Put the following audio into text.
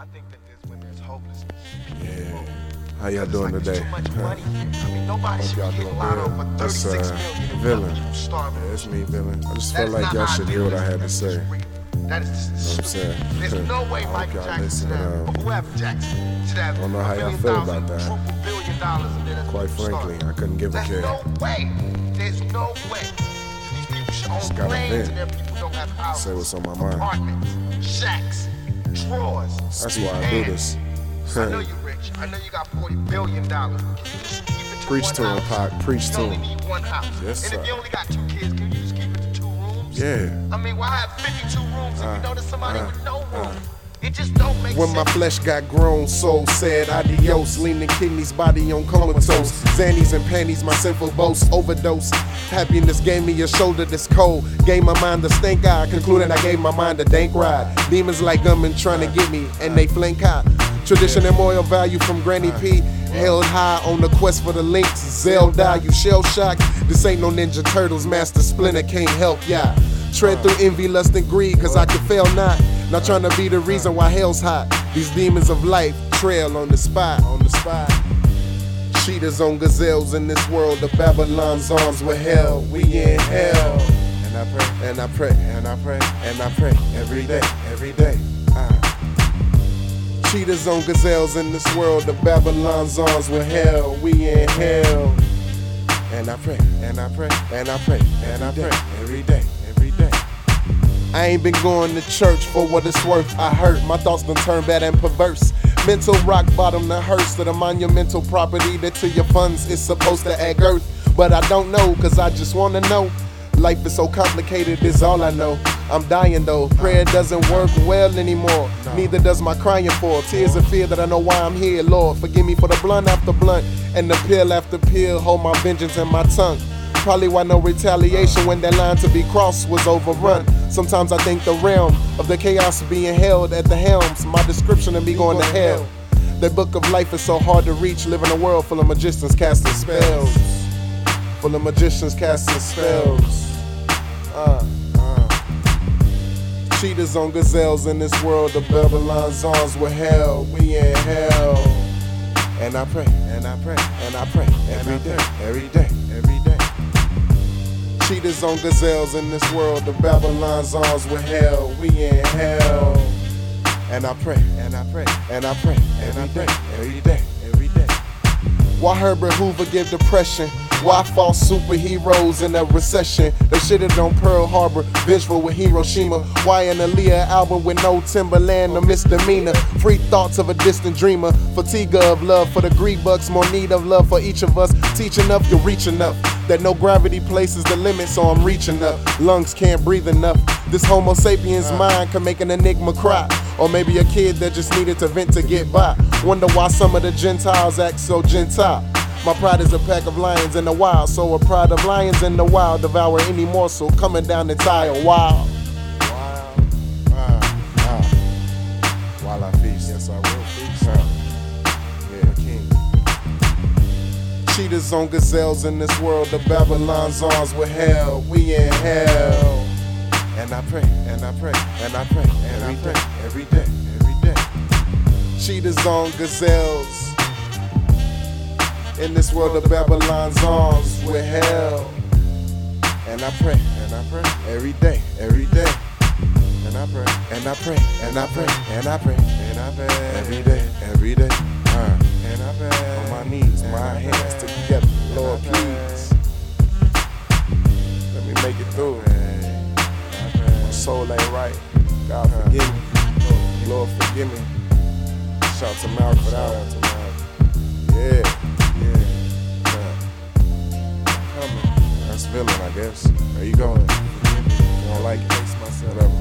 I think that there's when there's hopelessness. Yeah. How y'all doing like today? Too much Huh? money. I mean, nobody should y'all be doing getting lotto good. for That's 36 uh, million Villain. Yeah, it's me, Villain. I just That felt like y'all should hear what I had to say. That is Know what I'm saying? There's no way Michael Jackson have, um, or whoever Jackson should have I don't know how y'all feel about that. billion dollars and then Quite frankly, I couldn't give a There's care. no way. There's no way. These people should Just own planes and their people don't have houses. Say what's on my mind. Apartments, shacks, drawers. That's why I do this. I know you rich. I know you got forty billion dollars. Can you just keep it to Preach to him? Pac. Preach to him. need one house. Yes, and sir. if you only got two kids, can you just keep it to two rooms? Yeah. I mean, why have 52 rooms if Uh, you know there's somebody uh, with no room? uh. It just don't make When my flesh got grown, soul said adios. Leaning kidneys, body on comatose. Zannies and panties, my sinful boast. Overdose. Happiness gave me a shoulder that's cold. Gave my mind the stink eye. Concluded I gave my mind a dank ride. Demons like gunmen trying to get me, and they flank high. Tradition and moral value from Granny P. Held high on the quest for the links. Zelda, you shell shocked. This ain't no Ninja Turtles. Master Splinter can't help ya. Tread through envy, lust, and greed, cause I can fail not. Not trying to be the reason why hell's hot. These demons of life trail on the spot, on the spot. Cheetahs on gazelles in this world of Babylon's arms with hell. We in hell. And I pray, and I pray, and I pray, and I pray every day, every day. Ah. Cheetahs on gazelles in this world The Babylon's arms with hell. We in hell. And I pray, and I pray, and I pray, and I pray every day, every day. I ain't been going to church for what it's worth. I hurt, my thoughts done turned bad and perverse. Mental rock bottom, the hearse to the monumental property that to your funds is supposed to add girth. But I don't know, cause I just wanna know. Life is so complicated, is all I know. I'm dying though, prayer doesn't work well anymore. Neither does my crying for tears of fear that I know why I'm here. Lord, forgive me for the blunt after blunt and the pill after pill. Hold my vengeance in my tongue. Probably why no retaliation when that line to be crossed was overrun. Sometimes I think the realm of the chaos being held at the helms. My description of me going to hell. The book of life is so hard to reach. Live in a world full of magicians casting spells. Full of magicians casting spells. Uh, uh. Cheetahs on gazelles in this world of Babylon's arms with hell. We in hell. And I pray, and I pray, and I pray every day, every day, every day. Cheetahs on gazelles in this world of Babylon's arms with hell. We in hell. And I pray, and I pray, and I pray, and I pray every day, every day. Why Herbert Hoover give depression? Why false superheroes in a recession? They shitted on Pearl Harbor, vengeful with Hiroshima. Why an Aaliyah album with no Timbaland or misdemeanor? Free thoughts of a distant dreamer. Fatigue of love for the greed bucks, more need of love for each of us. Teaching up, you're reaching up. That no gravity places the limit, so I'm reaching up. Lungs can't breathe enough. This Homo sapiens mind can make an enigma cry. Or maybe a kid that just needed to vent to get by. Wonder why some of the Gentiles act so Gentile. My pride is a pack of lions in the wild, so a pride of lions in the wild devour any morsel coming down the. Ah, ah. While I feast. Yes, I will feast. Yeah, king. Cheetahs on gazelles in this world the Babylon's arms with hell. We in hell. And I pray, and I pray, and I pray, and I pray every day, every day. Cheetahs on gazelles in this world of Babylon's arms with hell. And I pray, and I pray every day, every day. And I pray, and I pray, and I pray, and I pray, and I pray every day, every day. Uh, and I pray on my knees, my hands together, Lord, please. Let me make it through. My soul ain't right. God forgive me. Lord forgive me. Shout to Malcolm for that one. Yeah, yeah. Coming. That's villain, I guess. There you go. You don't like it. Whatever.